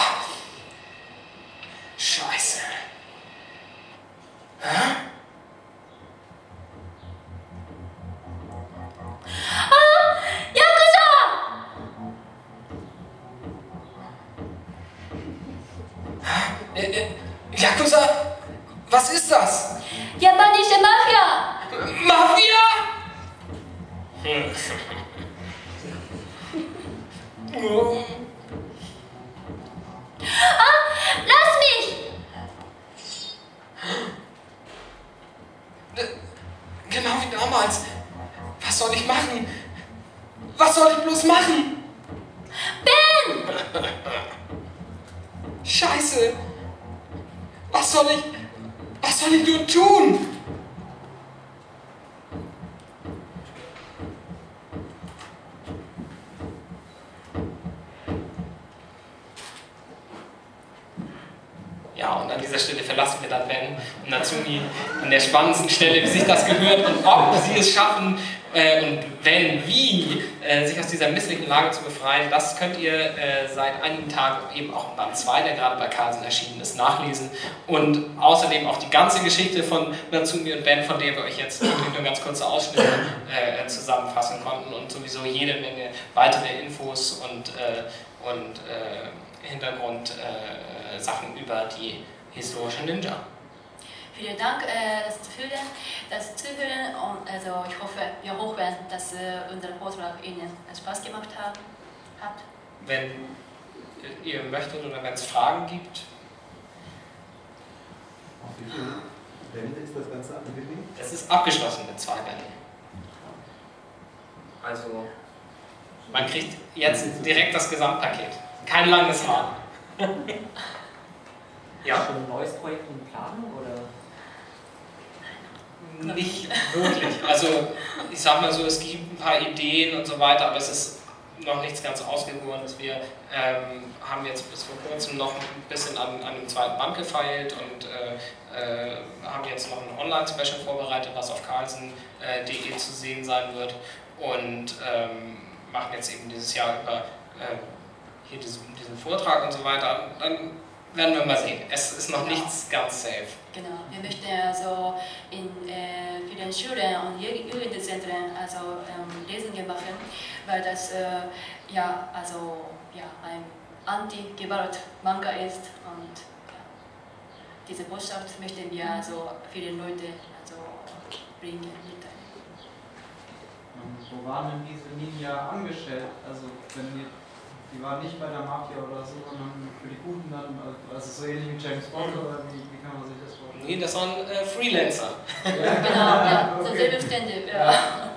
Speaker 1: Machen?
Speaker 2: Ben!
Speaker 1: Scheiße! Was soll ich. Was soll ich nur tun? Ja, und an dieser Stelle verlassen wir dann Ben und Natsumi an der spannendsten Stelle, wie sich das gehört und ob sie es schaffen äh, und wenn, wie, äh, sich aus dieser misslichen Lage zu befreien. Das könnt ihr äh, seit einigen Tagen eben auch im Band 2, der gerade bei Carlsen erschienen ist, nachlesen. Und außerdem auch die ganze Geschichte von Natsumi und Ben, von der wir euch jetzt nur ganz kurze Ausschnitte äh, zusammenfassen konnten und sowieso jede Menge weitere Infos und, äh, und äh, Hintergrundsachen über die historische Ninja.
Speaker 2: Vielen Dank äh, das Zuhören, das Zuhören und also ich hoffe, wir hoffen, dass äh, unser Vortrag Ihnen Spaß gemacht hat.
Speaker 1: Wenn ihr möchtet oder wenn es Fragen gibt,
Speaker 4: Auf wie viele Bände ist das Ganze abgelegt?
Speaker 1: es ist abgeschlossen mit zwei Bänden. Also man kriegt jetzt direkt das Gesamtpaket. Kein langes Warten. ja,
Speaker 5: Schon ein neues Projekt in Planung oder?
Speaker 1: Nicht wirklich. Also ich sag mal so, es gibt ein paar Ideen und so weiter, aber es ist noch nichts ganz ausgegorenes. Wir ähm, haben jetzt bis vor kurzem noch ein bisschen an, an dem zweiten Band gefeilt und äh, äh, haben jetzt noch ein Online-Special vorbereitet, was auf carlsen.de zu sehen sein wird und ähm, machen jetzt eben dieses Jahr über äh, hier diesen, diesen Vortrag und so weiter. Dann werden wir mal sehen. Es ist noch nichts ganz safe.
Speaker 2: Genau, wir möchten also in äh, vielen Schulen und Ju- Jugendzentren also ähm, Lesungen machen, weil das äh, ja also ja ein Anti-Gewalt-Manga ist und ja, diese Botschaft möchten wir also vielen Leute also bringen. mitteilen.
Speaker 6: Und wo waren denn diese Ninja angestellt? Also wenn die, die waren nicht bei der Mafia oder so, sondern für die Guten dann, also so ähnlich wie James Bond oder wie, wie kann man sich das vorstellen?
Speaker 1: Nee, das waren äh, Freelancer. *laughs*
Speaker 2: Genau, ja, so selbstständig. Ja.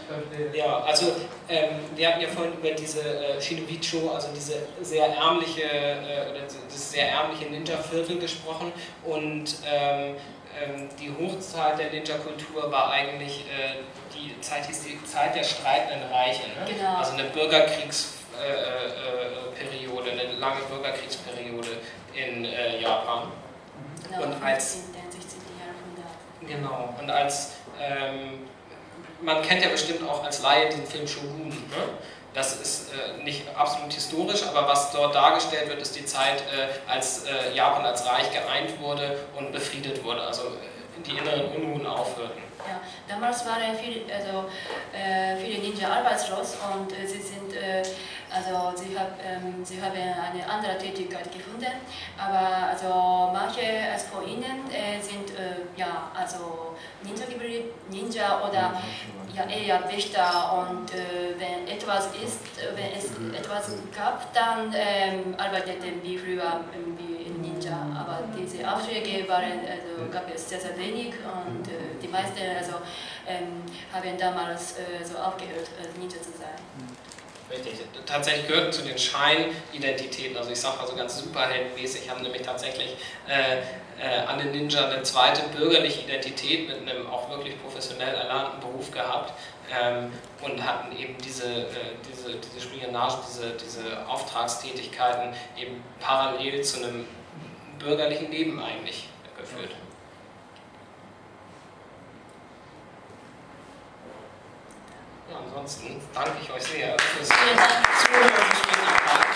Speaker 6: Ich verstehe.
Speaker 1: Ja, also ähm, wir hatten ja vorhin über diese äh, Shinobicho, also diese sehr ärmliche äh, oder das sehr ärmliche Ninja-Viertel gesprochen und ähm, ähm, die Hochzeit der Ninja-Kultur war eigentlich äh, die Zeit hieß die Zeit der streitenden Reiche, ne?
Speaker 2: Genau.
Speaker 1: also eine Bürgerkriegsperiode, äh, Periode, eine lange Bürgerkriegsperiode in äh, Japan.
Speaker 2: Genau,
Speaker 1: Und als-
Speaker 2: 15., 16. Jahrhundert.
Speaker 1: Genau, und als, ähm, man kennt ja bestimmt auch als Laie den Film Shogun. Ne? Das ist äh, nicht absolut historisch, aber was dort dargestellt wird, ist die Zeit, äh, als äh, Japan als Reich geeint wurde und befriedet wurde, also äh, die inneren Unruhen aufhörten.
Speaker 2: Ja, damals waren viele, also, äh, viele Ninja arbeitslos und äh, sie sind, äh, also sie, hab, ähm, sie haben eine andere Tätigkeit gefunden, aber also manche als von ihnen äh, sind äh, ja also Ninja Ninja oder ja eher Wächter. Und äh, wenn etwas ist, wenn es etwas gab, dann ähm, arbeiteten wie früher wie Ninja, aber diese Aufträge waren, also gab es sehr, sehr wenig und äh, die meisten also, ähm, haben damals äh, so aufgehört, äh, Ninja zu sein.
Speaker 1: Richtig. Tatsächlich gehörten zu den Scheinidentitäten, also ich sage also ganz superheldenmäßig, haben nämlich tatsächlich äh, äh, alle Ninja eine zweite bürgerliche Identität mit einem auch wirklich professionell erlernten Beruf gehabt ähm, und hatten eben diese, äh, diese, diese Spionage, diese, diese Auftragstätigkeiten eben parallel zu einem bürgerlichen Leben eigentlich geführt. Ja, ansonsten danke ich euch sehr fürs
Speaker 2: Vielen Dank.
Speaker 1: Zuhören.